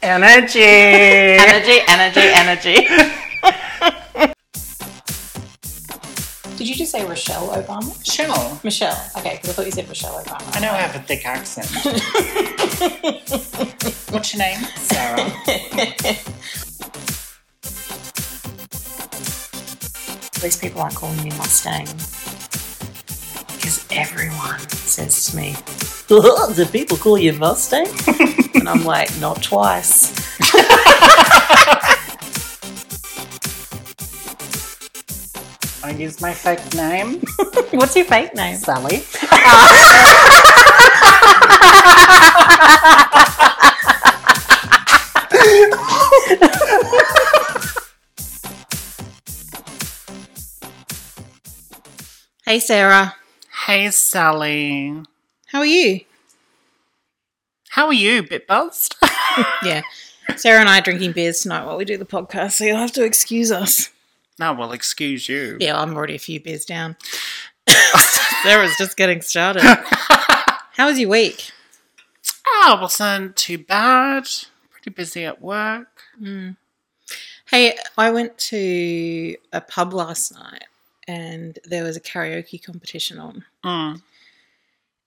Energy. Energy, energy, energy. Did you just say Rochelle Obama? Michelle. Michelle. Okay, because I thought you said Rochelle Obama. I know I have a thick accent. What's your name? Sarah. At least people aren't calling me Mustang. Because everyone says to me, Do people call you Mustang? and I'm like, not twice. I use my fake name, What's your fake name? Sally. Hey, Sarah. Hey, Sally. How are you? How are you? Bit buzzed? Yeah. Sarah and I are drinking beers tonight while we do the podcast, so you'll have to excuse us. no, well, excuse you. Yeah, I'm already a few beers down. Sarah's just getting started. How was your week? Oh, it wasn't too bad. Pretty busy at work. Hey, I went to a pub last night and there was a karaoke competition on. Mm.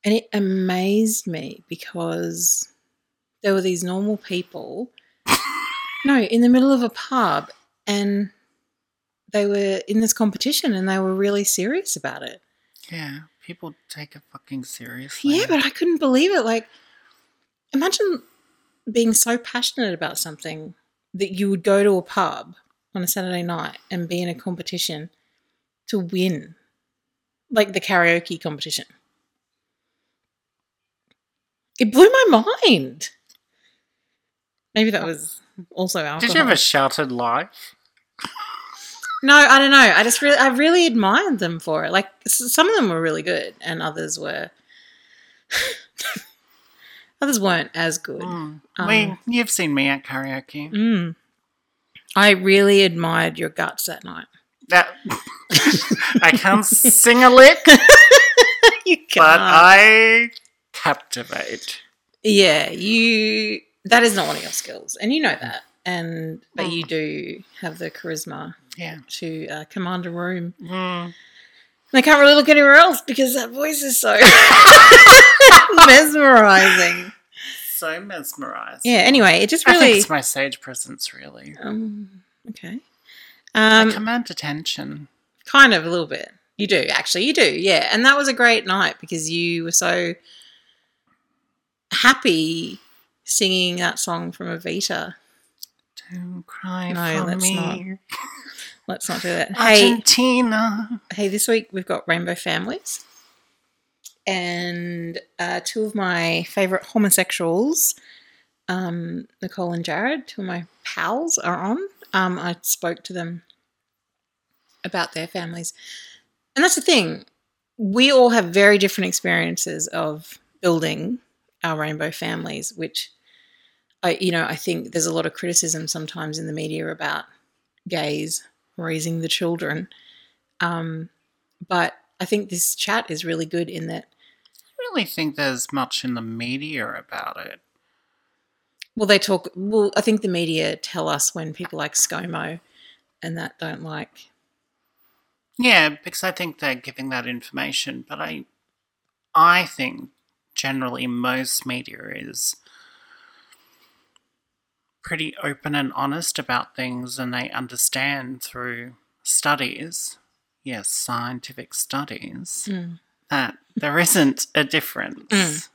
And it amazed me because there were these normal people, no, in the middle of a pub, and they were in this competition and they were really serious about it. Yeah, people take it fucking seriously. Yeah, but I couldn't believe it. Like, imagine being so passionate about something that you would go to a pub on a Saturday night and be in a competition to win, like the karaoke competition. It blew my mind. Maybe that was also alcohol. Did you ever a sheltered life? No, I don't know. I just really, I really admired them for it. Like some of them were really good, and others were, others weren't as good. Mm. Um, we, you've seen me at karaoke. Mm. I really admired your guts that night. That I can't sing a lick, you but can't. I captivate. yeah, you. That is not one of your skills, and you know that. And but you do have the charisma Yeah. to uh, command a room. Mm. And I can't really look anywhere else because that voice is so mesmerizing. So mesmerized. Yeah. Anyway, it just I think really. it's my stage presence, really. Um, okay. I Um, command attention. kind of a little bit. You do actually. You do. Yeah. And that was a great night because you were so happy singing that song from Evita. Don't cry No, for let's me. not. Let's not do that. Hey, Argentina. hey, this week we've got Rainbow Families. And uh, two of my favourite homosexuals, um, Nicole and Jared, two of my pals, are on. Um, I spoke to them about their families. And that's the thing. We all have very different experiences of building our rainbow families, which I, you know, I think there's a lot of criticism sometimes in the media about gays raising the children. Um, but I think this chat is really good in that, I really think there's much in the media about it. well, they talk, well, I think the media tell us when people like ScoMo and that don't like, Yeah, because I think they're giving that information, but I I think generally most media is pretty open and honest about things and they understand through studies, yes, scientific studies, Mm. that there isn't a difference. Mm.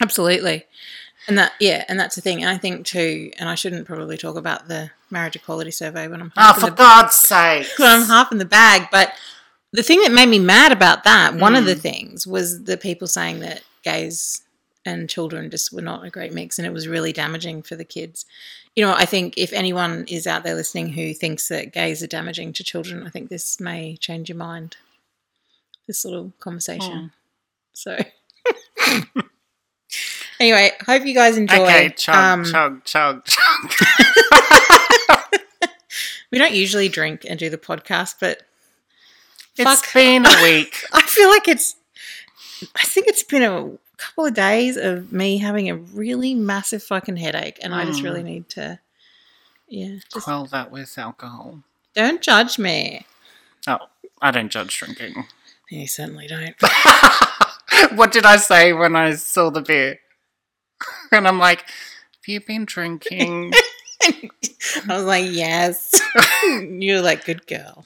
absolutely. And that, yeah, and that's the thing. And I think too, and I shouldn't probably talk about the marriage equality survey when I'm Oh, half in for the God's sake! when I'm half in the bag. But the thing that made me mad about that, one of the Mm. things, was the people saying that gays and children just were not a great mix, and it was really damaging for the kids. You know, I think if anyone is out there listening who thinks that gays are damaging to children, I think this may change your mind. This little conversation. So. Anyway, hope you guys enjoy. Okay, chug, Um, chug, chug, chug. We don't usually drink and do the podcast, but It's fuck. been a week. I feel like it's. I think it's been a couple of days of me having a really massive fucking headache, and I just Mm. really need to, yeah, just Quell that with alcohol. don't judge me. Oh, I don't judge drinking. You certainly don't. what did I say when I saw the beer? And I'm like, have you been drinking? I was like, yes. You're like, good girl.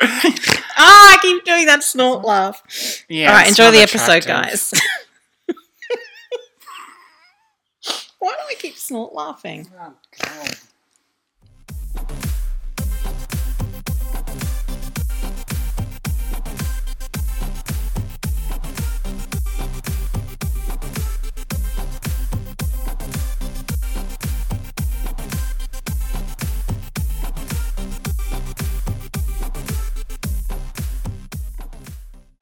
Ah, I keep doing that snort laugh. yeah. All right, enjoy the episode, attractive. guys. Why do I keep snort laughing? Oh,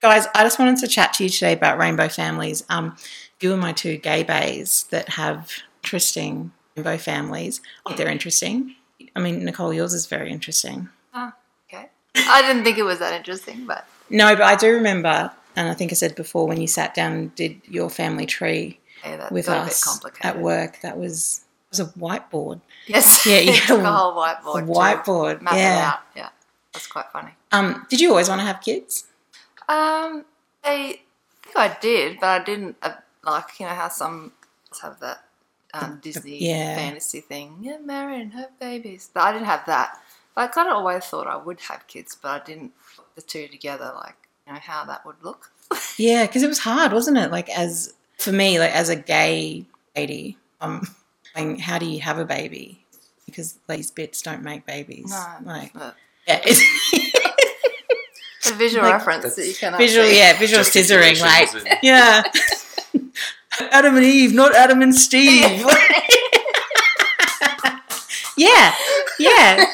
Guys, I just wanted to chat to you today about rainbow families. Um, you are my two gay bays that have interesting rainbow families. Oh, they're interesting. I mean, Nicole, yours is very interesting. Oh, okay. I didn't think it was that interesting, but No, but I do remember, and I think I said before, when you sat down and did your family tree yeah, with a us at work, that was it was a whiteboard. Yes. Yeah, you yeah, had a- a whole whiteboard. to whiteboard, yeah. out. Yeah. That's quite funny. Um, did you always want to have kids? Um, I think I did, but I didn't uh, like you know how some have that um, Disney yeah. fantasy thing. Yeah, marry and have babies. But I didn't have that. But I kind of always thought I would have kids, but I didn't put the two together, like you know how that would look. Yeah, because it was hard, wasn't it? Like as for me, like as a gay lady, um, like, how do you have a baby? Because these bits don't make babies. No, like yeah, a visual Like, reference that you cannot visual, see. yeah, visual scissoring. Like yeah, Adam and Eve, not Adam and Steve. yeah, yeah.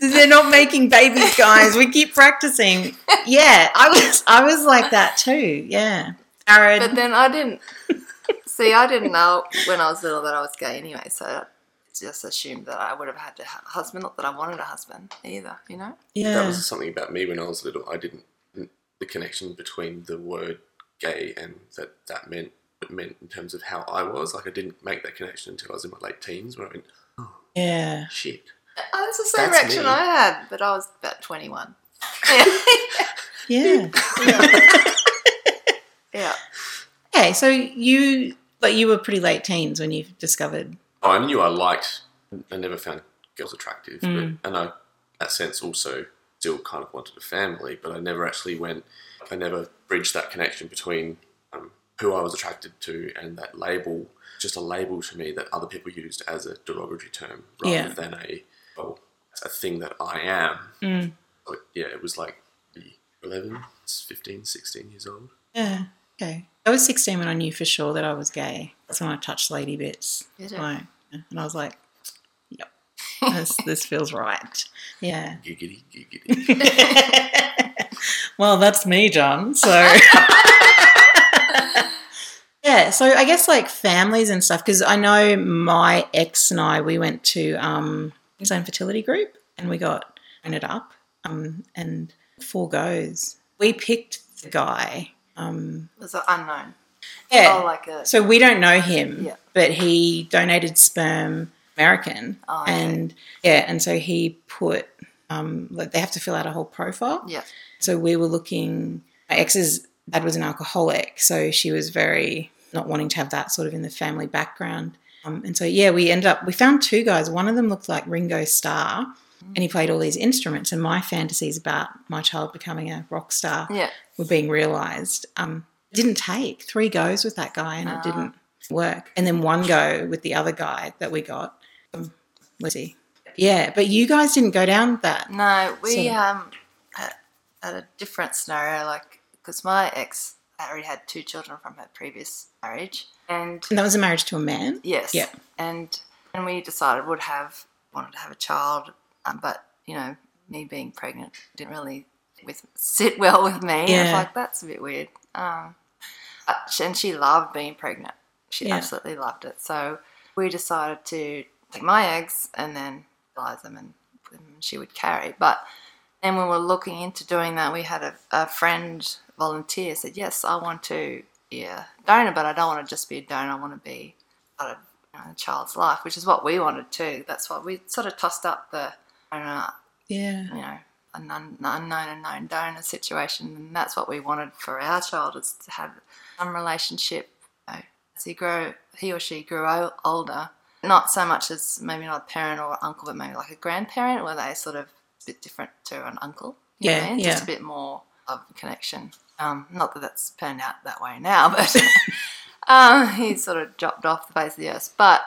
They're not making babies, guys. We keep practicing. Yeah, I was, I was like that too. Yeah, Aaron. But then I didn't see. I didn't know when I was little that I was gay anyway, so I just assumed that I would have had a husband. Not that I wanted a husband either. You know. yeah, That was something about me when I was little. I didn't the connection between the word gay and that that meant it meant in terms of how I was. Like I didn't make that connection until I was in my late teens, where I went, oh, yeah. "Shit, Oh, that's the same That's reaction me. I had, but I was about twenty-one. Yeah. yeah. yeah. okay, so you, but you were pretty late teens when you discovered. Oh, I knew I liked. I never found girls attractive, Mm. but and I, that sense, also still kind of wanted a family. But I never actually went. I never bridged that connection between um, who I was attracted to and that label. Just a label to me that other people used as a derogatory term, rather Yeah. than a well, a thing that I am. Mm. Like, yeah, it was like 11, 15, 16 years old. Yeah. Okay. I was 16 when I knew for sure that I was gay. That's when I touched lady bits. Did? Like, and I was like, yep, this, this feels right. Yeah. Giggity, giggity. well, that's me, John. So. yeah, so I guess like families and stuff, because I know my ex and I, we went to um, his own fertility group and we got ended up um, and four goes. We picked the guy. Um, It was an unknown. yeah. Oh, like a So we don't know him, Yeah. but he donated sperm American, Oh, and yeah, and so he put um, like they have to fill out a whole profile. yeah. So we were looking. My ex's dad was an alcoholic, so she was very not wanting to have that sort of in the family background. Um, and so yeah, we ended up we found two guys. One of them looked like Ringo Starr, and he played all these instruments. And my fantasies about my child becoming a rock star Yeah. were being realised. Um, didn't take three goes with that guy, and it Ah. didn't work. And then one go with the other guy that we got. Um, let's see. Yeah, but you guys didn't go down that. No, we So- um had, had a different scenario, like because my ex already had two children from her previous marriage, and And that was a marriage to a man. yes, Yeah. and and we decided would have wanted to have a child, um, but you know, me being pregnant didn't really with sit well with me. I was like, that's a bit weird. Um, but and she loved being pregnant. She Yeah. absolutely loved it. So we decided to take my eggs and then fertilize them and put them, and she would carry. But then when we were looking into doing that, we had a, a friend volunteer said, "Yes, I want to be a donor, but I don't want to just be a donor. I want to be part of you know, a child's life, which is what we wanted too. That's why we sort of tossed up the donor, Yeah. you know, an un- unknown unknown donor situation, and that's what we wanted for our child is to have some relationship. You know, as he grow, he or she grew older, not so much as maybe not a parent or uncle, but maybe like a grandparent, where they sort of a bit different to an uncle. what Yeah, just a bit more of a connection. Um, not that that's turned out that way now, but um, he sort of dropped off the face of the earth. But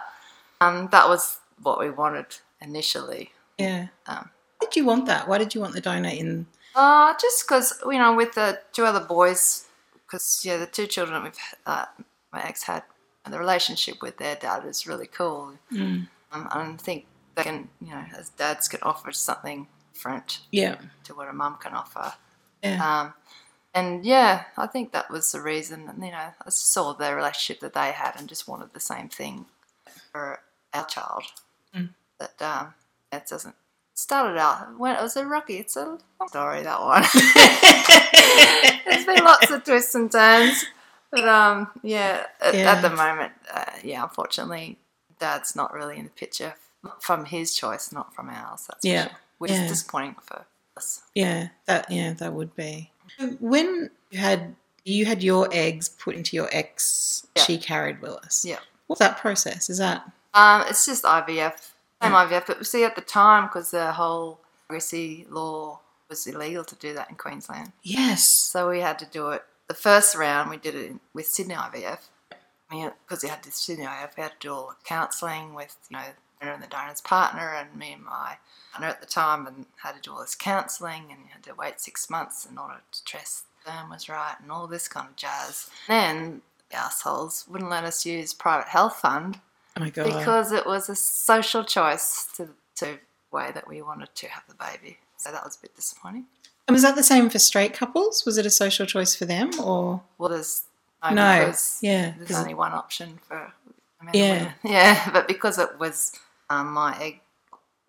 um, that was what we wanted initially. Yeah. Um, Why did you want that? Why did you want the donor in? Uh, just because you know, with the two other boys, because yeah, the two children we've uh, my ex had, and the relationship with their dad is really cool. Mm. Um, I think they can, you know, as dads can offer something different Yeah. to what a mum can offer. Yeah. Um, and yeah, I think that was the reason. And you know, I saw the relationship that they had and just wanted the same thing for our child. Mm. That um, it doesn't. Started out when it was a rocky. It's a long story that one. There's been lots of twists and turns, but um, yeah, at, Yeah. at the moment, uh, yeah, unfortunately, Dad's not really in the picture from his choice, not from ours. That's Yeah. sure. Which Yeah. is disappointing for us. Yeah, that yeah, that would be. When you had you had your eggs put into your ex, Yeah. she carried Willis. Yeah. What's that process? Is that Um, it's just IVF, same IVF. But see, at the time, because the whole pregnancy law was illegal to do that in Queensland, yes? so we had to do it. The first round we did it with Sydney IVF. Because we had this Sydney IVF, we had to do all the counselling with you know the and the donor's partner, and me and my partner at the time, and had to do all this counselling, and you had to wait six months in order to test the sperm was right, and all this kind of jazz. Then the assholes wouldn't let us use private health fund Oh my god! because it was a social choice to to the way that we wanted to have the baby. So that was a bit disappointing. and was that the same for straight couples? Was it a social choice for them, or Well, there's no, No, because yeah, there's only one option for Yeah. women. yeah. But because it was um, my egg,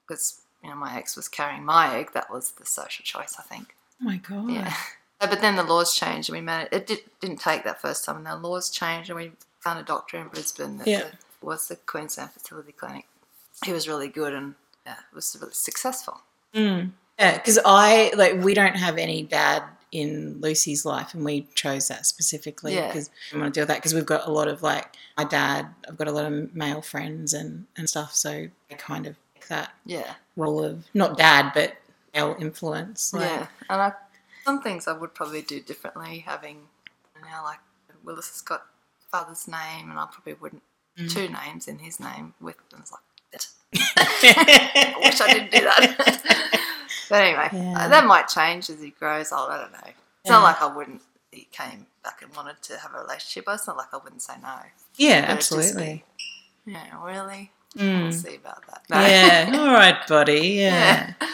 because you know my ex was carrying my egg, that was the social choice, I think. oh my god? Yeah. But then the laws changed, and we managed. It did, didn't take that first time, and the laws changed, and we found a doctor in Brisbane that Yeah. Was the Queensland Fertility Clinic. He was really good, and yeah, it was really successful. Mm. Yeah, because I like we don't have any dad in Lucy's life, and we chose that specifically Yeah. because we want to deal with that because we've got a lot of like my dad. I've got a lot of male friends and and stuff, so I kind of take that Yeah, role of not dad but male influence. Like, yeah. And I, some things I would probably do differently. Having now, like Willis has got father's name, and I probably wouldn't Mm. two names in his name with. And it's like, I wish I didn't do that. but anyway, Yeah. uh, that might change as he grows old. I don't know. It's Yeah. not like I wouldn't. He came back and wanted to have a relationship. But it's not like I wouldn't say no. yeah, But it's just absolutely. Yeah, really. Mm. We'll see about that. No. Yeah, all right, buddy. Yeah. Yeah.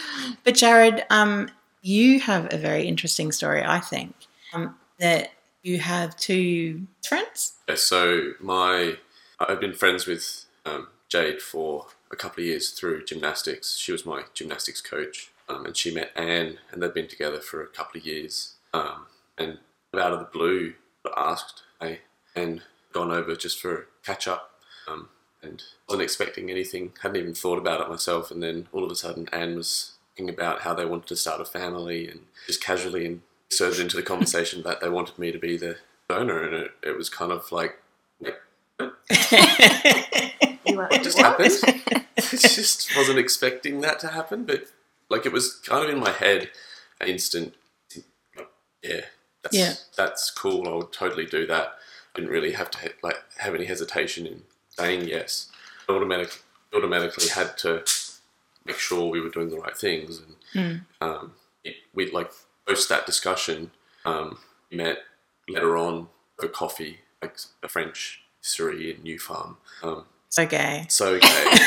But Jared, um, you have a very interesting story, I think. Um, that you have two friends. Yeah, so my I've been friends with um, Jade for a couple of years through gymnastics. She was my gymnastics coach, um, and she met Anne, and they've been together for a couple of years. Um, and out of the blue, I asked, "Hey," and gone over just for catch up, um, and wasn't expecting anything. Hadn't even thought about it myself, and then all of a sudden, Anne was thinking about how they wanted to start a family, and just casually inserted into the conversation that they wanted me to be the donor, and it, it was kind of like. You It just happened. I just wasn't expecting that to happen, but like it was kind of in my head, instant. Yeah, that's Yeah. that's cool. I would totally do that. I didn't really have to he- like have any hesitation in saying yes. I automatic, automatically had to make sure we were doing the right things, and um, it, we like post that discussion. Um, we met later on for coffee, like a French distillery in New Farm. Um, so gay. so gay.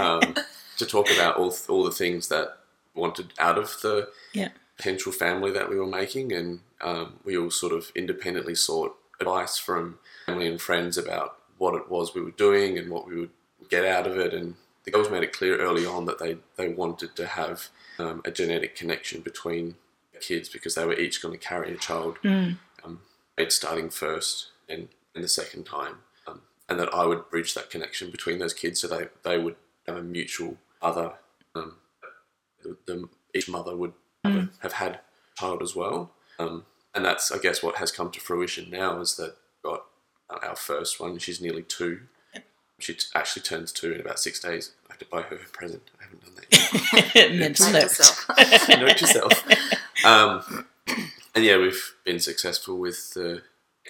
um, to talk about all all the things that wanted out of the Yeah. potential family that we were making, and um, we all sort of independently sought advice from family and friends about what it was we were doing and what we would get out of it, and the girls made it clear early on that they they wanted to have um, a genetic connection between kids because they were each going to carry a child, Mm. um, starting first and, and the second time, um, and that I would bridge that connection between those kids so they they would have a mutual other. Um, the, the, each mother would have, a, have had a child as well, um, and that's I guess what has come to fruition now is that we've got our first one. She's nearly two. She t- actually turns two in about six days. I have to buy her a present. I haven't done that yet. Mental Note note. yourself. Note yourself. Um, and yeah, we've been successful with the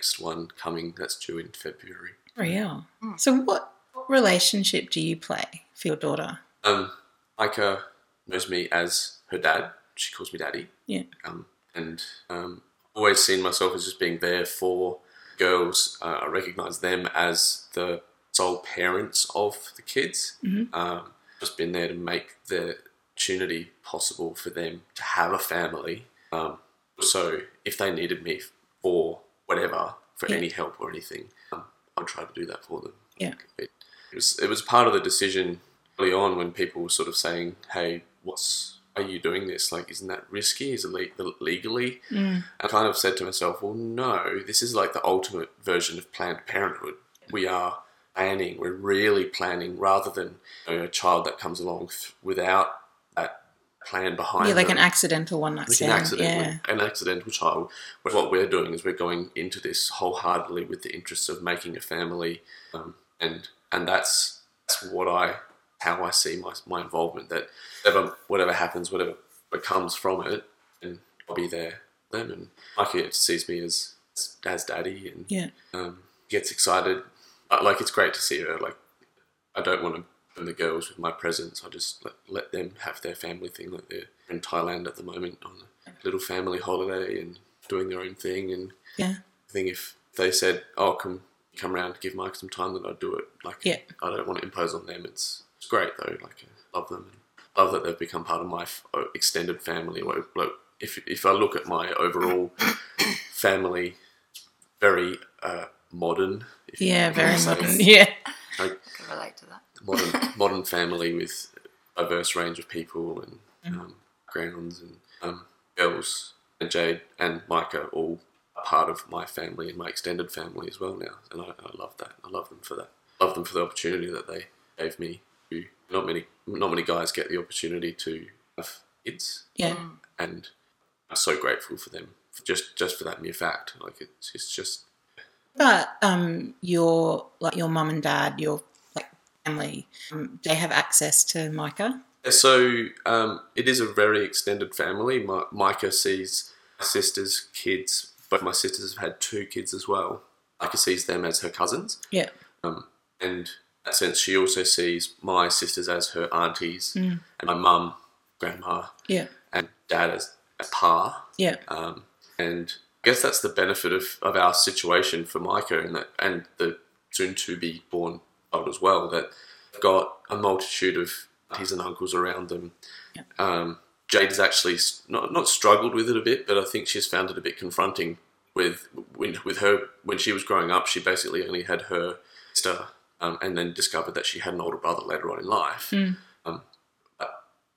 next one coming. That's due in February. Real. So, what relationship do you play for your daughter? Um, Micah knows me as her dad. She calls me daddy. Yeah. Um, and um, always seen myself as just being there for girls. Uh, I recognise them as the sole parents of the kids. Um, just been there to make the opportunity possible for them to have a family. Um, so if they needed me for whatever, for Yeah. any help or anything, um, I'd try to do that for them. Yeah. It, it was it was part of the decision early on when people were sort of saying, "Hey, what's are you doing this? Like, isn't that risky? Is it le- legally?" Mm. I kind of said to myself, "Well, no. This is like the ultimate version of Planned Parenthood. We are planning. We're really planning, rather than you know, a child that comes along th- without plan behind. Yeah, like an accidental one night like an stand. accidental, Yeah. an accidental child. But what we're doing is we're going into this wholeheartedly with the interests of making a family, um, and and that's that's what I how I see my my involvement. That whatever whatever happens, whatever comes from it, and I'll be there for them. And Micah sees me as as daddy, and Yeah. um, gets excited. Uh, Like it's great to see her. Like I don't want to burn the girls with my presence. I just let, let them have their family thing. Like they're in Thailand at the moment on a little family holiday and doing their own thing. And Yeah. I think if they said, "Oh, come come round, give Mike some time," then I'd do it. Like Yeah. I don't want to impose on them. It's it's great though. Like I love them and love that they've become part of my f- uh, extended family. Like, like, if if I look at my overall family, very uh, modern. If Yeah, can very modern. Yeah. Like Can relate to that. Modern modern family with a diverse range of people and um, backgrounds and um, girls and Jade and Micah all a part of my family and my extended family as well now, and I, I love that. I love them for that. Love them for the opportunity that they gave me. Who not many not many guys get the opportunity to have kids, Yeah. and I'm so grateful for them for just just for that mere fact. Like it's it's just But um, your like your mum and dad, your like family, um, they have access to Micah. So um, it is a very extended family. My, Micah sees my sister's kids. Both my sisters have had two kids as well. Micah sees them as her cousins, Yeah. um, and in that sense, she also sees my sisters as her aunties, Mm. and my mum, grandma, Yeah. and dad as, as pa. Yeah. Um, and I guess that's the benefit of, of our situation for Micah and that and the soon to be born child as well. That got a multitude of aunties and uncles around them. Yeah. Um, Jade has actually not not struggled with it a bit, but I think she's found it a bit confronting with when, with her when she was growing up. She basically only had her sister, um, and then discovered that she had an older brother later on in life. Mm. Um,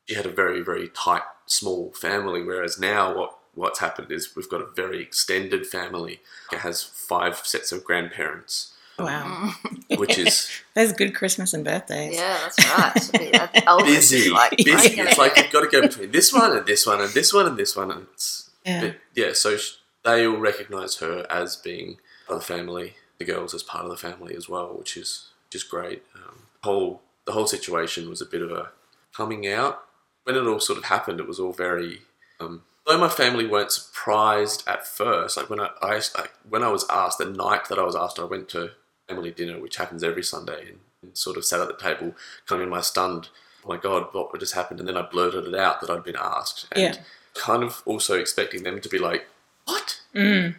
she had a very very tight small family, whereas now what what's happened is we've got a very extended family. It has five sets of grandparents, Wow. which is That's good Christmas and birthdays. Yeah, that's right. Should be busy. Like, busy. right? It's like you've got to go between this one and this one and this one and this one, and it's Yeah. but yeah. So sh- they all recognise her as being part of the family. The girls as part of the family as well, which is just great. Um, whole the whole situation was a bit of a coming out when it all sort of happened. It was all very. Um, though my family weren't surprised at first, like when I, I like, when I was asked the night that I was asked, I went to family dinner, which happens every Sunday, and, and sort of sat at the table, kind of in my stunned, oh my god, what just happened? And then I blurted it out that I'd been asked, and Yeah. kind of also expecting them to be like, what? Mm.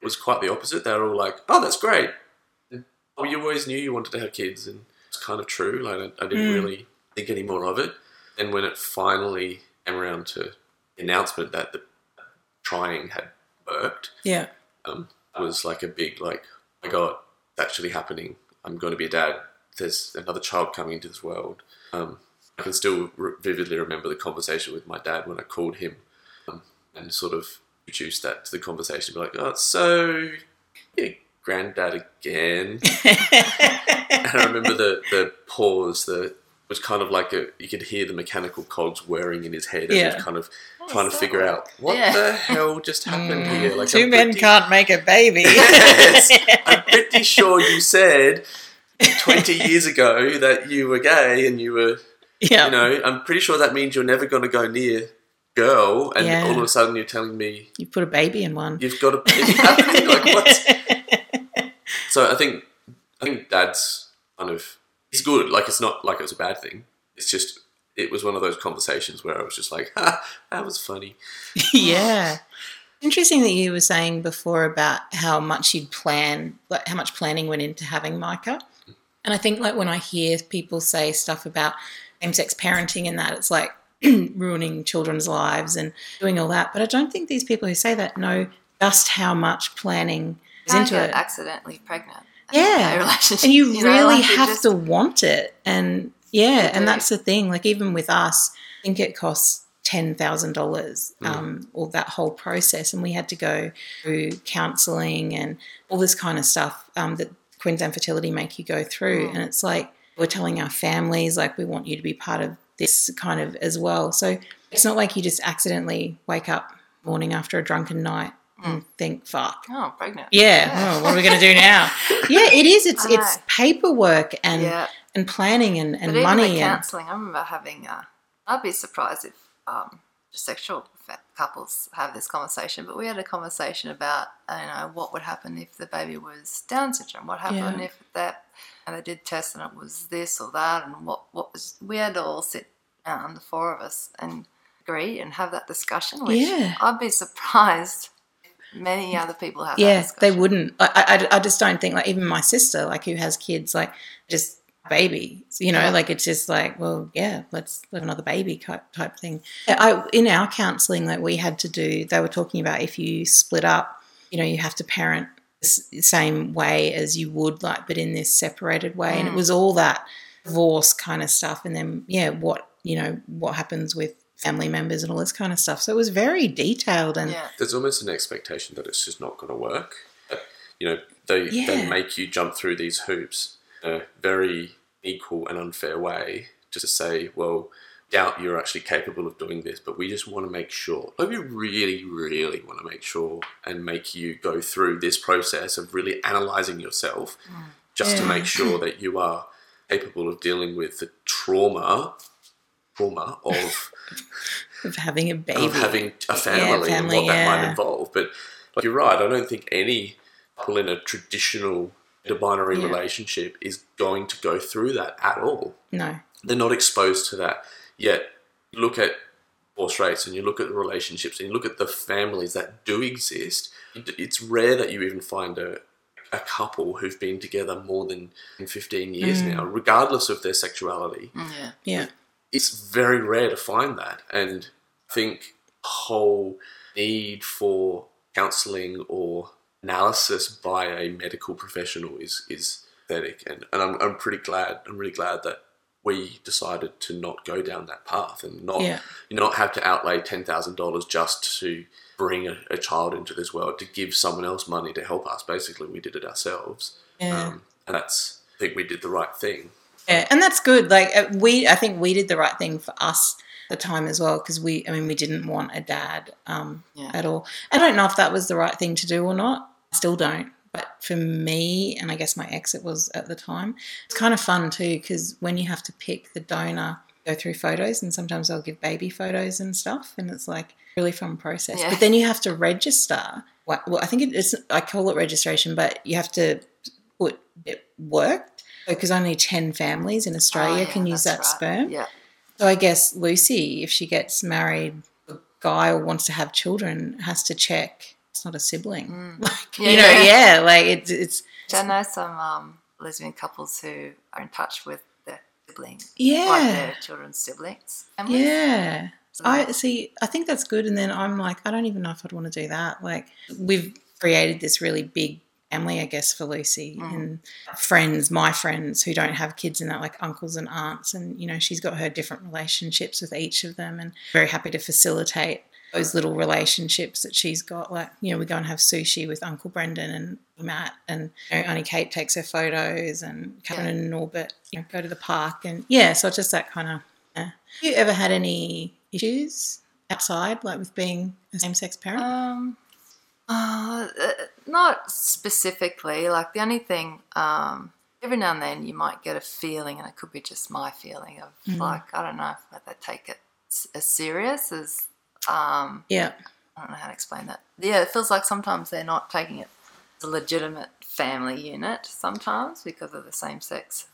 It was quite the opposite. They were all like, oh, that's great. And, oh, you always knew you wanted to have kids, and it's kind of true. Like I, I didn't Mm. really think any more of it. And when it finally came around to the announcement that the trying had worked, Yeah. um, it was like a big like, oh my god, actually happening. I'm going to be a dad. there's another child coming into this world. Um, I can still re- vividly remember the conversation with my dad when I called him um, and sort of introduced that to the conversation. Be like, oh, so yeah, granddad again. and I remember the the pause. The was kind of like a you could hear the mechanical cogs whirring in his head as he Yeah. was kind of trying to so figure out what Yeah. the hell just happened Mm, here. Like Two I'm men pretty- can't make a baby. Yes. I'm pretty sure you said 20 years ago that you were gay and you were, yeah. you know, I'm pretty sure that means you're never going to go near girl and Yeah. all of a sudden you're telling me you put a baby in one. you've got to it's happening like what so I think I think dad's kind of he's good like it's not like it was a bad thing it's just it was one of those conversations where I was just like ha, that was funny yeah. Interesting that you were saying before about how much you'd plan, like how much planning went into having Micah. And I think like when I hear people say stuff about same-sex parenting and that, it's like ruining children's lives and doing all that. But I don't think these people who say that know just how much planning is Can't into it. accidentally pregnant. Yeah. relationship. and you, know, really like, have just- to want it and yeah and that's the thing like even with us i think it costs $10000 Mm. um, or that whole process and we had to go through counselling and all this kind of stuff um, that queensland fertility make you go through Mm. and it's like we're telling our families like we want you to be part of this kind of as well so it's not like you just accidentally wake up morning after a drunken night and think fuck Oh, pregnant. yeah, Oh, what are we going to do now? yeah, it is. It's it's paperwork and yeah. and planning and, and money and counselling, I remember having. Uh, I'd be surprised if um, sexual couples have this conversation, but we had a conversation about you know what would happen if the baby was Down syndrome. What happened Yeah. if that and they did tests and it was this or that, and what what was we had to all sit down, the four of us, and agree and have that discussion. Which Yeah. I'd be surprised. Many other people have. yeah, they wouldn't. I, I I just don't think like even my sister like who has kids like just baby you know Yeah. like it's just like well yeah let's have another baby type type thing I in our counseling that we had to do they were talking about if you split up you know you have to parent the same way as you would like but in this separated way and it Mm. was all that divorce kind of stuff and then yeah what you know what happens with family members and all this kind of stuff so it was very detailed and Yeah. there's almost an expectation that it's just not going to work. That, you know, they Yeah. they make you jump through these hoops in a very equal and unfair way, just to say, well, doubt you're actually capable of doing this, but we just want to make sure. Like we really, really want to make sure and make you go through this process of really analyzing yourself, mm. just to make sure that you are capable of dealing with the trauma, trauma of of having a baby of having a family, family, and what that might involve. But like you're right, I don't think any couple in a traditional a binary Yeah. relationship is going to go through that at all. no They're not exposed to that. Yet look at divorce rates and you look at the relationships and you look at the families that do exist. It's rare that you even find a a couple who've been together more than 15 years Mm. now, regardless of their sexuality Yeah. yeah it's very rare to find that. And I think whole need for counselling or analysis by a medical professional is is pathetic. And, and I'm, I'm pretty glad, I'm really glad that we decided to not go down that path and not Yeah. not have to outlay ten thousand dollars just to bring a, a child into this world to give someone else money to help us. Basically, we did it ourselves, yeah um, and that's I think we did the right thing. Yeah, and that's good. Like uh, we, I think we did the right thing for us at the time as well because we, I mean, we didn't want a dad um, Yeah. at all. I don't know if that was the right thing to do or not. I still don't. But for me, and I guess my ex, it was at the time. It's kind of fun too because when you have to pick the donor, go through photos, and sometimes they'll give baby photos and stuff, and it's like really fun process. Yeah. But then you have to register. Well, I think it is. I call it registration, but you have to put it worked because only 10 families in Australia Oh, yeah, can use that right. sperm. Yeah. So I guess Lucy, if she gets married, a guy or wants to have children, has to check it's not a sibling. Like, Mm. Yeah, you know, yeah. like it's, it's I know some um, lesbian couples who are in touch with their siblings, like yeah, their children's siblings. yeah. So- I see. I think that's good. And then I'm like, I don't even know if I'd want to do that. Like, we've created this really big family, I guess, for Lucy Mm. and friends, my friends who don't have kids and that, like uncles and aunts. And, you know, she's got her different relationships with each of them and very happy to facilitate those little relationships that she's got. Like, you know, we go and have sushi with Uncle Brendan and Matt, and you know, Auntie Kate takes her photos, and Catherine Yeah. and Norbert, you know, go to the park. And yeah, so just that kind of. Yeah. Have you ever had any issues outside, like with being a same sex parent? Um, uh, not specifically. Like the only thing, um, every now and then you might get a feeling, and it could be just my feeling of Mhm. like I don't know if they take it as serious as um, yeah. I don't know how to explain that. Yeah, it feels like sometimes they're not taking it as a legitimate family unit. Sometimes because of the same sex.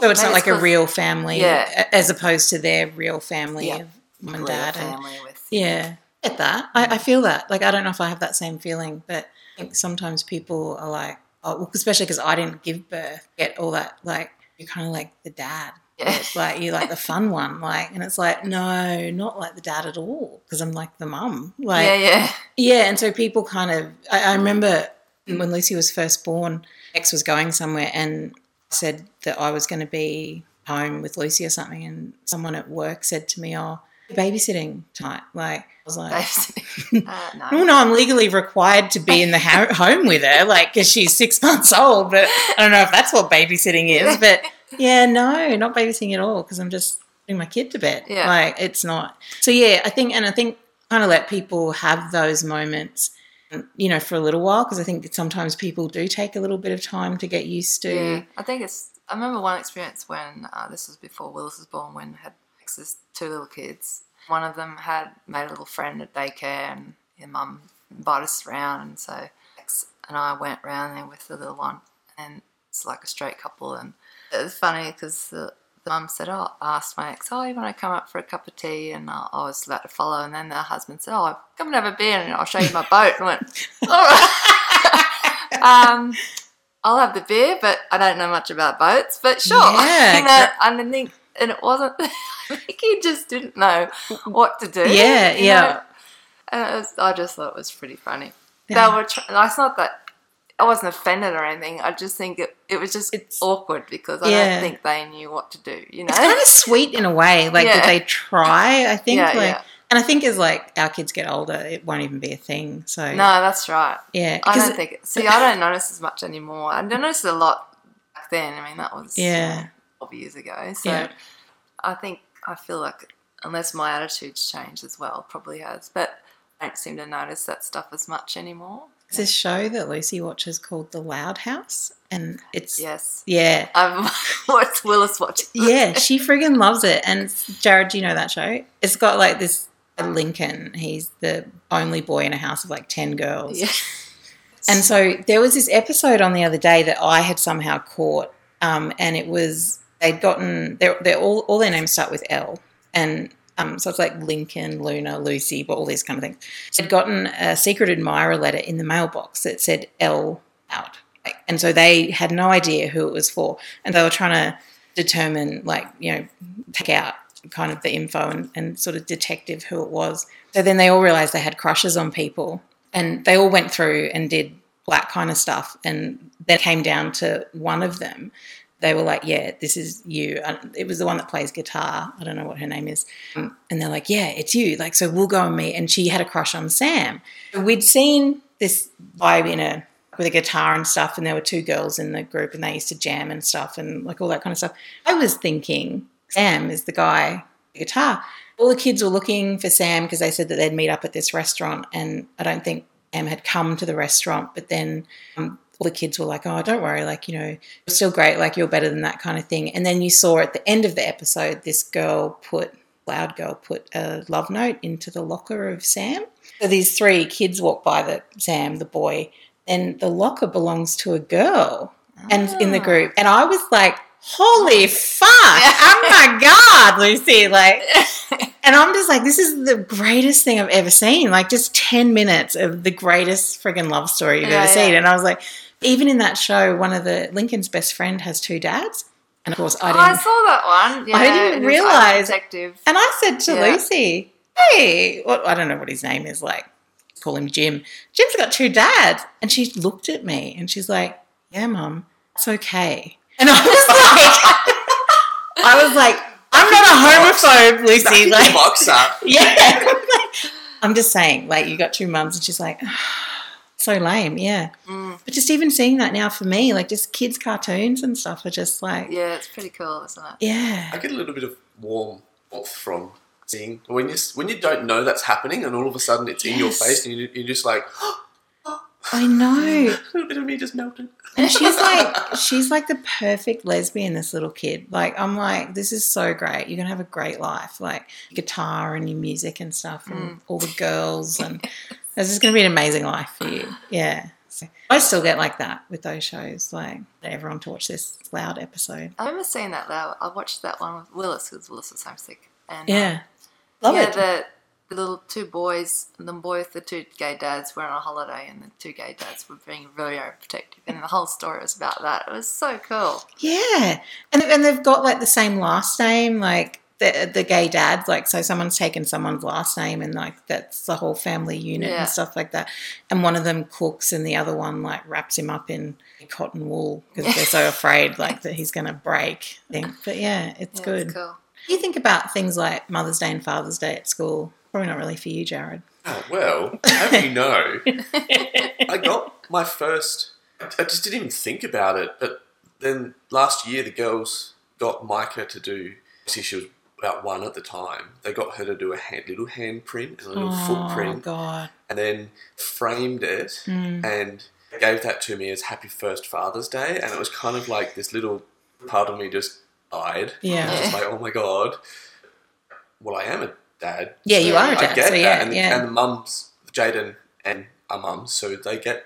So it's Maybe not like a real family, Yeah. as opposed to their real family Yeah. of mum and dad. And, with yeah, get that. I, I feel that. Like I don't know if I have that same feeling, but think sometimes people are like, oh, especially because I didn't give birth, get all that like you're kind of like the dad. Yeah. like you're like the fun one, like, and it's like no, not like the dad at all, because I'm like the mum, like yeah, yeah. yeah, and so people kind of. I, I remember when Lucy was first born, X was going somewhere and said that I was going to be home with Lucy or something, and someone at work said to me, "Oh, babysitting tonight." Like I was like. uh, no. Oh no, I'm legally required to be in the ho- home with her, like because she's six months old. But I don't know if that's what babysitting is. But yeah, no, not babysitting at all because I'm just putting my kid to bed. Yeah. like it's not. So yeah, I think, and I think kind of let people have those moments, you know, for a little while because I think sometimes people do take a little bit of time to get used to. Yeah, I think it's. I remember one experience when uh, this was before Willis was born. When had X's two little kids. One of them had made a little friend at daycare, and your mum invited us around, and so X and I went round there with the little one, and it's like a straight couple, and it was funny because the, the mum said, "Oh, asked my ex, oh, you want to come up for a cup of tea?" And I, I was about to follow, and then the husband said, "Oh, come and have a beer, and I'll show you my boat." And I went, "All right." um, I'll have the beer, but I don't know much about boats. But sure, Yeah, know, and I think, and it wasn't. Think he just didn't know what to do. Yeah, yeah. know. And it was, I just thought it was pretty funny. Yeah. They were. Tr- it's not that I wasn't offended or anything. I just think it, it was just It's- awkward because I Yeah. don't think they knew what to do. You know. It's kind of sweet in a way, like that they try. I think, Yeah, like, yeah. and I think as like our kids get older, it won't even be a thing. So no, that's right. yeah, I don't think. See, I don't notice as much anymore. I noticed a lot back then. I mean, that was Yeah. twelve years ago. So Yeah. I think I feel like unless my attitude's changed as well, probably has. But I don't seem to notice that stuff as much anymore. It's this show that Lucy watches called The Loud House, and it's Yes, yeah, I've watched Willis watching. yeah, she friggin' loves it. And Jared, do you know that show? It's got like this Lincoln. He's the only boy in a house of like ten girls, Yeah. and so there was this episode on the other day that I had somehow caught, um, and it was they'd gotten they're, they're all all their names start with L, and um, so it's like Lincoln, Luna, Lucy, but all these kind of things. They'd gotten a secret admirer letter in the mailbox that said L out, and so they had no idea who it was for, and they were trying to determine, like you know, take out kind of the info and, and sort of detective who it was. So then they all realized they had crushes on people, and they all went through and did that kind of stuff, and then came down to one of them. They were like, "Yeah, this is you." It was the one that plays guitar. I don't know what her name is, Um, and they're like, "Yeah, it's you." Like, so we'll go and meet. And she had a crush on Sam. We'd seen this vibe in a with a guitar and stuff, and there were two girls in the group, and they used to jam and stuff, and like all that kind of stuff. I was thinking Sam is the guy, the guitar. All the kids were looking for Sam because they said that they'd meet up at this restaurant, and I don't think Sam had come to the restaurant. But then um, all the kids were like, "Oh, don't worry, like you know, you're still great, like you're better than that kind of thing." And then you saw at the end of the episode, this girl put loud girl put a love note into the locker of Sam. So these three kids walk by the Sam, the boy, and the locker belongs to a girl and in the group. And I was like, holy fuck. oh my God, Lucy. Like, and I'm just like, this is the greatest thing I've ever seen. Like, just 10 minutes of the greatest friggin' love story you've Yeah, ever seen. And I was like, even in that show, one of the Lincoln's best friend has two dads. And of course, I Oh, didn't. I saw that one. Yeah, I didn't it realise- Detective. And I said to Yeah. Lucy, hey, what, I don't know what his name is like. call him Jim. Jim's got two dads. And she looked at me and she's like, Yeah, mum, it's okay. And I was like, I was like, I'm not a homophobe, Lucy. Like, the box up. yeah. I'm just saying, like, you got two mums, and she's like, so lame, yeah. Mm. But just even seeing that now for me, like, just kids' cartoons and stuff are just like, yeah. Yeah, it's pretty cool, isn't it? Yeah, I get a little bit of warm warmth from seeing when you when you don't know that's happening, and all of a sudden it's in your face, and you, you're just like, I know. a little bit of me just melted. And she's like, she's like the perfect lesbian, this little kid. Like, I'm like, this is so great. You're going to have a great life. Like, guitar and your music and stuff, and all the girls. And this is going to be an amazing life for you. Yeah. So I still get like that with those shows. Like, everyone to watch this loud episode. I remember seeing that though. I watched that one with Willis because Willis was homesick. And, Yeah. um, Love yeah, it. The, the little two boys, and boy with the two gay dads were on a holiday, and the two gay dads were being very overprotective. And the whole story was about that. It was so cool. Yeah, and and they've got like the same last name, like the the gay dads. Like, so someone's taken someone's last name, and like that's the whole family unit Yeah. and stuff like that. And one of them cooks, and the other one like wraps him up in cotton wool because they're so afraid like that he's going to break. Thing. But yeah, it's Yeah, good. It's cool. You think about things like Mother's Day and Father's Day at school. Probably not really for you, Jared. Oh, well, have you know, I got my first. I just didn't even think about it, but then last year the girls got Micah to do. See, she was about one at the time. They got her to do a hand, little handprint and a little oh footprint, God. and then framed it Mm. and gave that to me as Happy First Father's Day. And it was kind of like this little part of me just died. Yeah. I was like, oh my god. Well, I am a dad. Yeah, you are a I dad, get so yeah, that. And, the, yeah. and the mums, Jaden and our mums, so they get,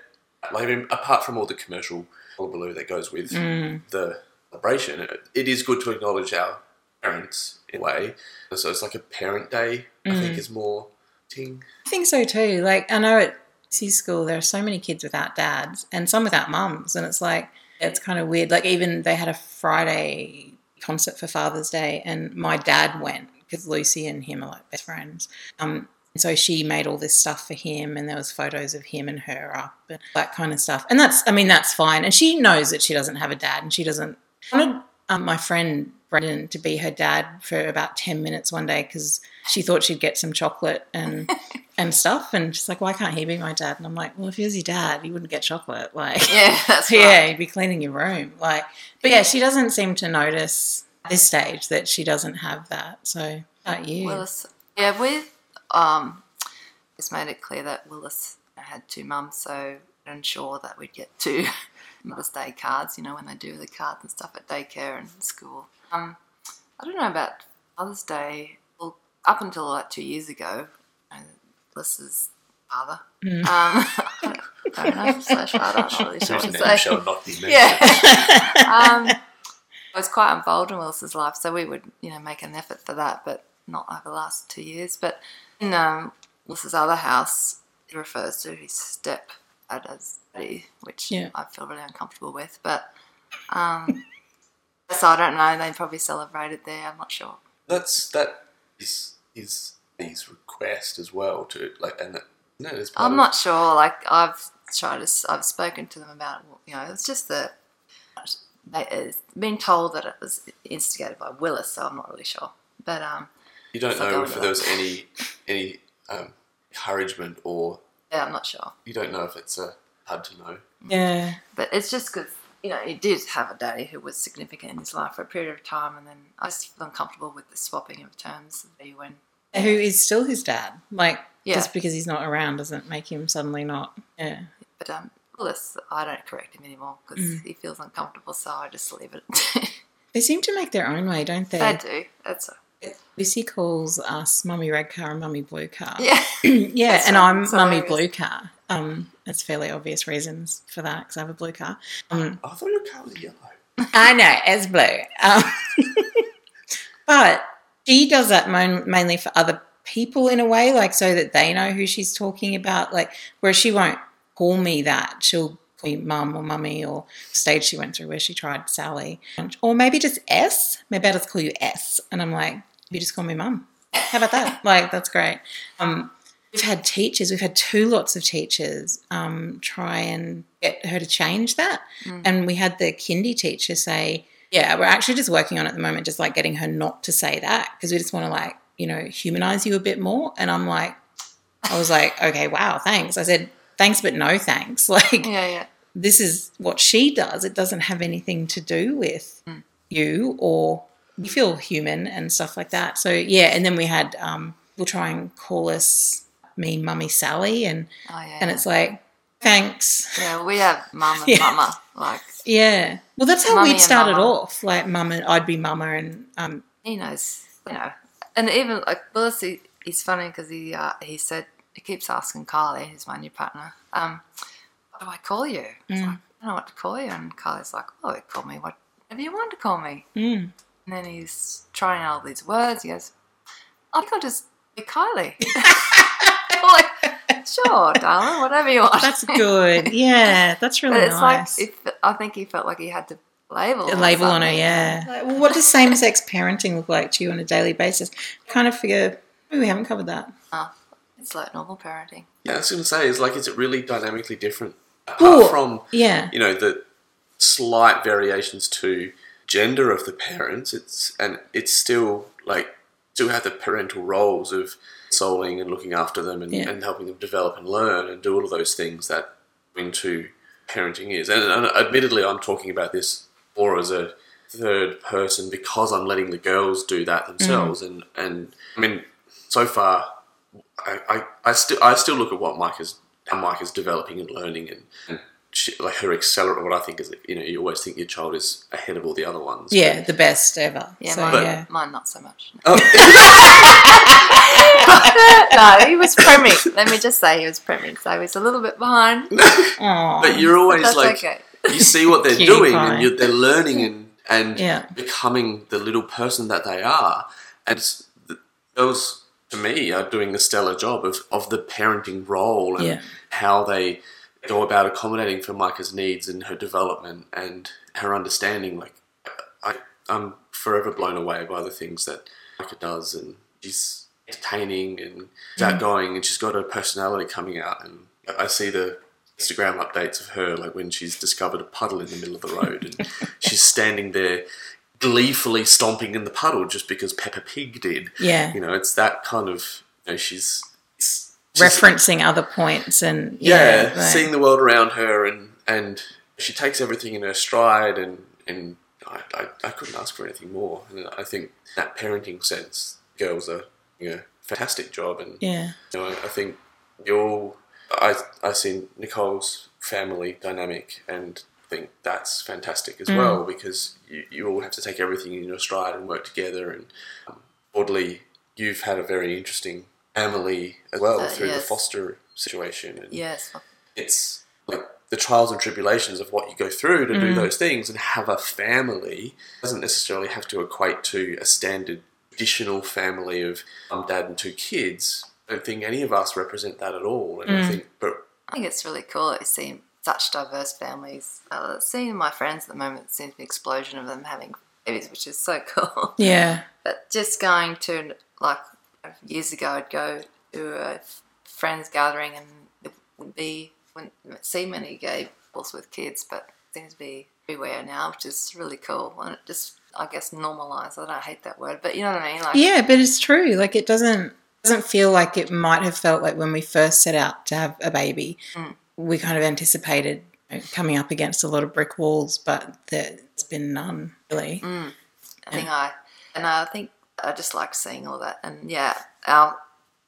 like, I mean, apart from all the commercial hullabaloo that goes with Mm. the celebration, it, it is good to acknowledge our parents in a way. So it's like a parent day, I think, Mm. is more ting. I think so too. Like I know at C school there are so many kids without dads and some without mums, and it's like it's kind of weird. Like even they had a Friday concert for Father's Day, and my dad went because Lucy and him are like best friends. Um, so she made all this stuff for him, and there was photos of him and her up, and that kind of stuff. And that's, I mean, that's fine. And she knows that she doesn't have a dad, and she doesn't. Um, my friend Brendan to be her dad for about ten minutes one day because she thought she'd get some chocolate and and stuff. And she's like, "Why can't he be my dad?" And I'm like, "Well, if he was your dad, you wouldn't get chocolate. Like, Yeah, that's right. yeah, you'd be cleaning your room. Like, but yeah, she doesn't seem to notice at this stage that she doesn't have that. So, about you? Willis. Yeah, with um, it's made it clear that Willis had two mums, so ensure that we'd get two Mother's Day cards. You know, when they do the cards and stuff at daycare and school. Um, I don't know about Mother's Day. Well, up until like two years ago, you know, Willis's father. Mm. Um, I don't know slash father. I'm not really sure Whose what to name say. shall not be mentioned. Yeah. um, I was quite involved in Willis's life, so we would, you know, make an effort for that, but not over the last two years. But in um, Willis's other house, he refers to his step as daddy, which Yeah. I feel really uncomfortable with. But um, so I don't know. They probably celebrated there. I'm not sure. That's that is is his request as well to like and that no, it's I'm of- not sure. Like I've tried to, s- I've spoken to them about, you know, it's just that they, it's been told that it was instigated by Willis, so I'm not really sure. But um, You don't know if there was any any um, encouragement or yeah, I'm not sure. you don't know if it's a hard to know. yeah, But it's just because you know he did have a daddy who was significant in his life for a period of time, and then I just feel uncomfortable with the swapping of terms. When who is still his dad? Like, Yeah. just because he's not around doesn't make him suddenly not. Yeah, but um, Willis, I don't correct him anymore because Mm. he feels uncomfortable, so I just leave it. they seem to make their own way, don't they? they do. That's a, Lucy calls us Mummy Red Car and Mummy Blue Car. yeah. yeah, That's and right, I'm Mummy. Blue Car. Um, it's fairly obvious reasons for that because I have a blue car. Um, I thought your car was yellow. I know it's blue, um, but she does that mon- mainly for other people in a way, like so that they know who she's talking about. Like, whereas she won't call me that, she'll call me mum or mummy or stage she went through where she tried Sally, or maybe just S. Maybe I'll just call you S, and I'm like, you just call me mum. How about that? like, that's great. Um, we've had teachers, we've had two lots of teachers um, try and get her to change that. Mm. And we had the kindy teacher say, yeah, we're actually just working on it at the moment, just like getting her not to say that because we just want to like, you know, humanize you a bit more. And I'm like, I was like, okay, wow, thanks. I said, thanks, but no thanks. Like, Yeah, yeah. this is what she does. It doesn't have anything to do with Mm. you or you feel human and stuff like that. So yeah, and then we had um, people try and call us me, mummy Sally, and Oh, yeah. and it's like thanks. yeah, we have mum and Yeah. mama. Like, Yeah, well that's how we'd started off. Like mum and I'd be mama, and um, he knows, you know. And even like Willis, he, he's funny because he uh, he said he keeps asking Kylie, who's my new partner, um, what do I call you? Mm. like, I don't know what to call you, and Kylie's like, oh, call me whatever you want to call me. mm, And then he's trying out all these words. He goes, I think I'll just be Kylie. I'm like, sure, darling, whatever you want. that's good. Yeah, that's really But it's nice. like, if, I think he felt like he had to label a label on her, something. yeah. Like, well, what does same sex parenting look like to you on a daily basis? Kind of figure we haven't covered that. Oh, it's like normal parenting. Yeah, I was going to say, is like, is it really dynamically different? Apart Well, from, Yeah. you know, the slight variations to gender of the parents, it's and it's still like still have the parental roles of soling and looking after them and, Yeah. and helping them develop and learn and do all of those things that into parenting is. And, and admittedly, I'm talking about this more as a third person because I'm letting the girls do that mm. themselves. And and I mean, so far, I, I, I still I still look at what Mike is how Mike is developing and learning and, and she, like her accelerate. What I think is you know you always think your child is ahead of all the other ones. Yeah, the best ever. Yeah, so, mine, yeah. mine not so much. Oh, no, he was priming. Let me just say he was priming, so he was a little bit behind. Aw. but you're always That's like okay. you see what they're Cutie doing pie. and you're, they're learning and and Yeah. becoming the little person that they are. And it's, the to me, are doing a stellar job of, of the parenting role and Yeah. how they go about accommodating for Micah's needs and her development and her understanding. Like, I, I'm forever blown away by the things that Micah does, and she's entertaining and she's outgoing, and she's got her personality coming out. And I see the Instagram updates of her, like when she's discovered a puddle in the middle of the road, and she's standing there gleefully stomping in the puddle just because Peppa Pig did. Yeah. You know, it's that kind of. You know, she's. Referencing other points and yeah, seeing the world around her and and she takes everything in her stride and and I, I, I couldn't ask for anything more and I think that parenting sense girls are you know fantastic job and yeah, you know I, think you're I I see Nicole's family dynamic and think that's fantastic Mm. as well because you, you all have to take everything in your stride and work together and um, oddly you've had a very interesting family as well Uh, through the foster situation and Yes. it's like the trials and tribulations of what you go through to do those things and have a family doesn't necessarily have to equate to a standard traditional family of mum, dad, and two kids. I don't think any of us represent that at all. And I think, but I think it's really cool that you see such diverse families. Uh, seeing my friends at the moment, it seems an explosion of them having babies, which is so cool. yeah, But just going to like years ago, I'd go to a friends gathering and it would be wouldn't see many gay couples with kids, but it seems to be everywhere now, which is really cool. And it just I guess normalised. I don't hate that word, but you know what I mean. Like yeah. But it's true. Like it doesn't doesn't feel like it might have felt like when we first set out to have a baby. Mm. We kind of anticipated you know, coming up against a lot of brick walls, but there's been none really. Mm. I think I and I think I just like seeing all that. And yeah, our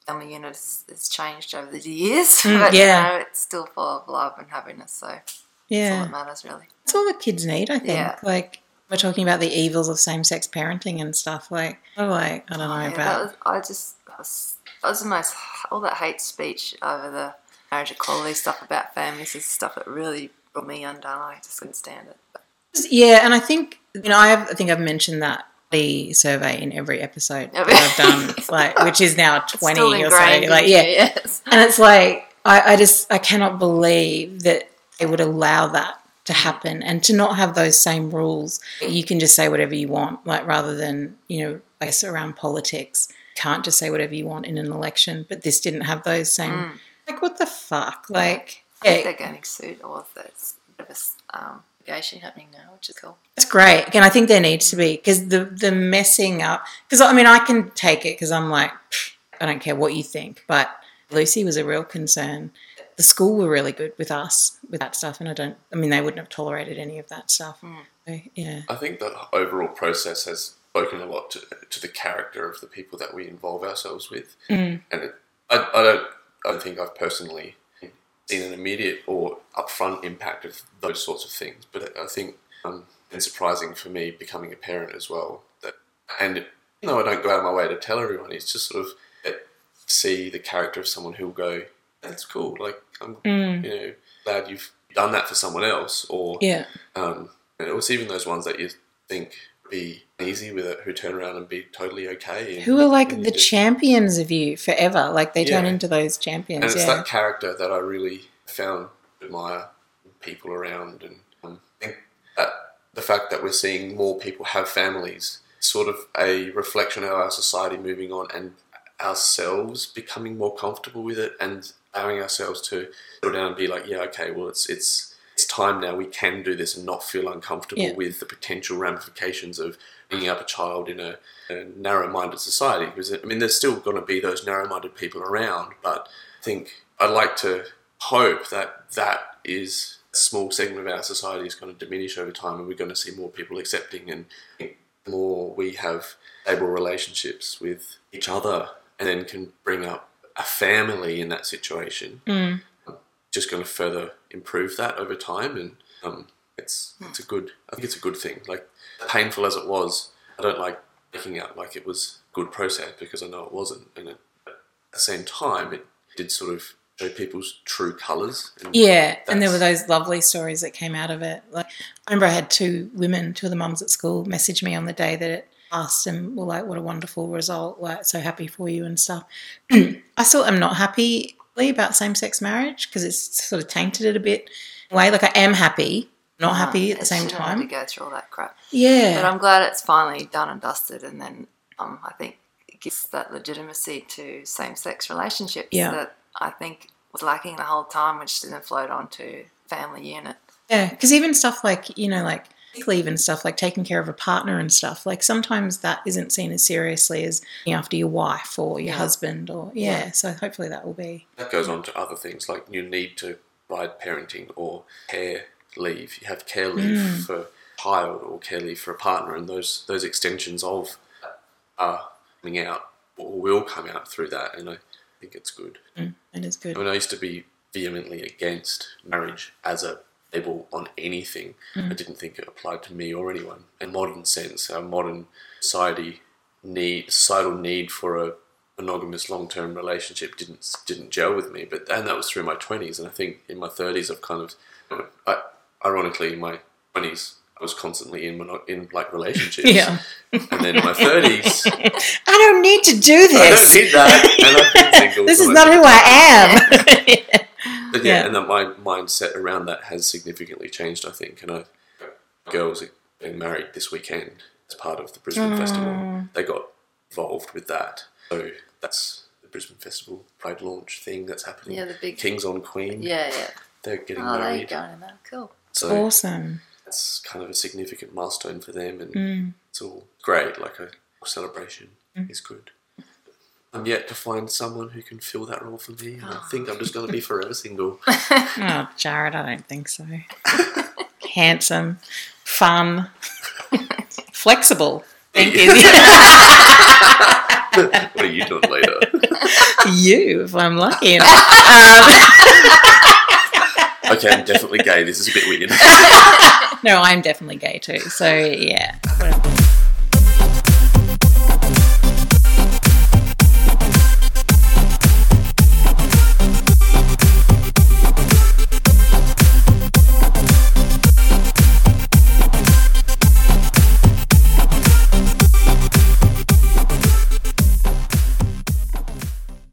family unit has, has changed over the years, Mm, but yeah. you know, it's still full of love and happiness. So that's all Yeah, that matters, really. That's all the kids need, I think. Yeah. Like we're talking about the evils of same-sex parenting and stuff. Like, like I don't know Yeah, about. was, I just that was, that was the most all that hate speech over the marriage equality stuff about families is stuff that really brought me undone. I just couldn't stand it. But Yeah, and I think you know I, have, I think I've mentioned that the survey in every episode that I've done, like which is now twenty or so. Like, yeah, yes. and it's like I, I just I cannot believe that they would allow that to happen and to not have those same rules. You can just say whatever you want, like rather than you know, guess around politics. can't just say whatever you want in an election. But this didn't have those same. Mm. Like what the fuck? Like I think yeah, they're getting sued, or there's a bit of a um, litigation happening now, which is cool. That's great. Again, I think there needs to be because the the messing up. Because I mean, I can take it because I'm like, I don't care what you think. But Lucy was a real concern. The school were really good with us with that stuff, and I don't. I mean, they wouldn't have tolerated any of that stuff. So, yeah, I think the overall process has spoken a lot to, to the character of the people that we involve ourselves with, Mm. and it, I, I don't I don't think I've personally seen an immediate or upfront impact of those sorts of things, but I think um, it's surprising for me becoming a parent as well that and even though I don't go out of my way to tell everyone, it's just sort of uh, see the character of someone who'll go, "That's cool," like I'm Mm. you know glad you've done that for someone else, or yeah, um, and it was even those ones that you think be easy with it, who turn around and be totally okay. And, who are like the just- champions of you forever. Like they turn into those champions. And it's Yeah, that character that I really found admire people around, and um, I think that the fact that we're seeing more people have families, sort of a reflection of our society moving on, and ourselves becoming more comfortable with it, and allowing ourselves to settle down and be like, yeah, okay, well, it's it's time now. We can do this and not feel uncomfortable Yeah. with the potential ramifications of bringing up a child in a, a narrow-minded society. Because I mean, there's still going to be those narrow-minded people around, but I think I'd like to hope that that is a small segment of our society is going to diminish over time, and we're going to see more people accepting and more we have stable relationships with each other, and then can bring up a family in that situation. Mm. Just going to further improve that over time, and um, it's it's a good. I think it's a good thing. Like painful as it was, I don't like making out like it was a good process because I know it wasn't, and it, at the same time, it did sort of show people's true colours. And Yeah, and there were those lovely stories that came out of it. Like I remember I had two women, two of the mums at school, message me on the day that it passed and were like, "What a wonderful result! Like, so happy for you and stuff." I still am not happy about same-sex marriage because it's sort of tainted it a bit. Way like I am happy, not happy at the same time. to go through all that crap. Yeah, But I'm glad it's finally done and dusted, and then um, I think it gives that legitimacy to same-sex relationships Yeah. that I think was lacking the whole time, which didn't float onto family unit. Yeah, because even stuff like you know, like leave and stuff, like taking care of a partner and stuff, like sometimes that isn't seen as seriously as looking after your wife or your Yeah. husband or yeah. Yeah. So hopefully that will be That goes on to other things like you need to provide parenting or care leave. You have care leave Mm. for child or care leave for a partner, and those those extensions of are coming out or will come out through that, and I think it's good. mm, it is good. I good. mean, I used to be vehemently against marriage as a label on anything. Mm. I didn't think it applied to me or anyone. In modern sense, our modern society need societal need for a monogamous long-term relationship didn't didn't gel with me. But and that was through my twenties, and I think in my thirties, I've kind of, you know, I, ironically, in my twenties. I was constantly in mono- in like relationships, Yeah. and then in my thirties, I don't need to do this. I don't need that, and I've been single this is not who I am. But yeah, Yeah. and that my mindset around that has significantly changed, I think. And I, girls are getting married this weekend as part of the Brisbane Festival. They got involved with that. So that's the Brisbane Festival Pride launch thing that's happening. Yeah, the big- Kings on Queen. Yeah, yeah. They're getting Oh, there you married. go in that. Cool. So awesome. that's kind of a significant milestone for them, and Mm. it's all great. Like a celebration is good. I'm yet to find someone who can fill that role for me, and I think I'm just going to be forever single. Oh, Jared, I don't think so. Handsome, fun, flexible. Thank you. what are you doing later? you, if I'm lucky enough. Um, Okay, I'm definitely gay. This is a bit weird. no, I'm definitely gay too. So yeah. Whatever.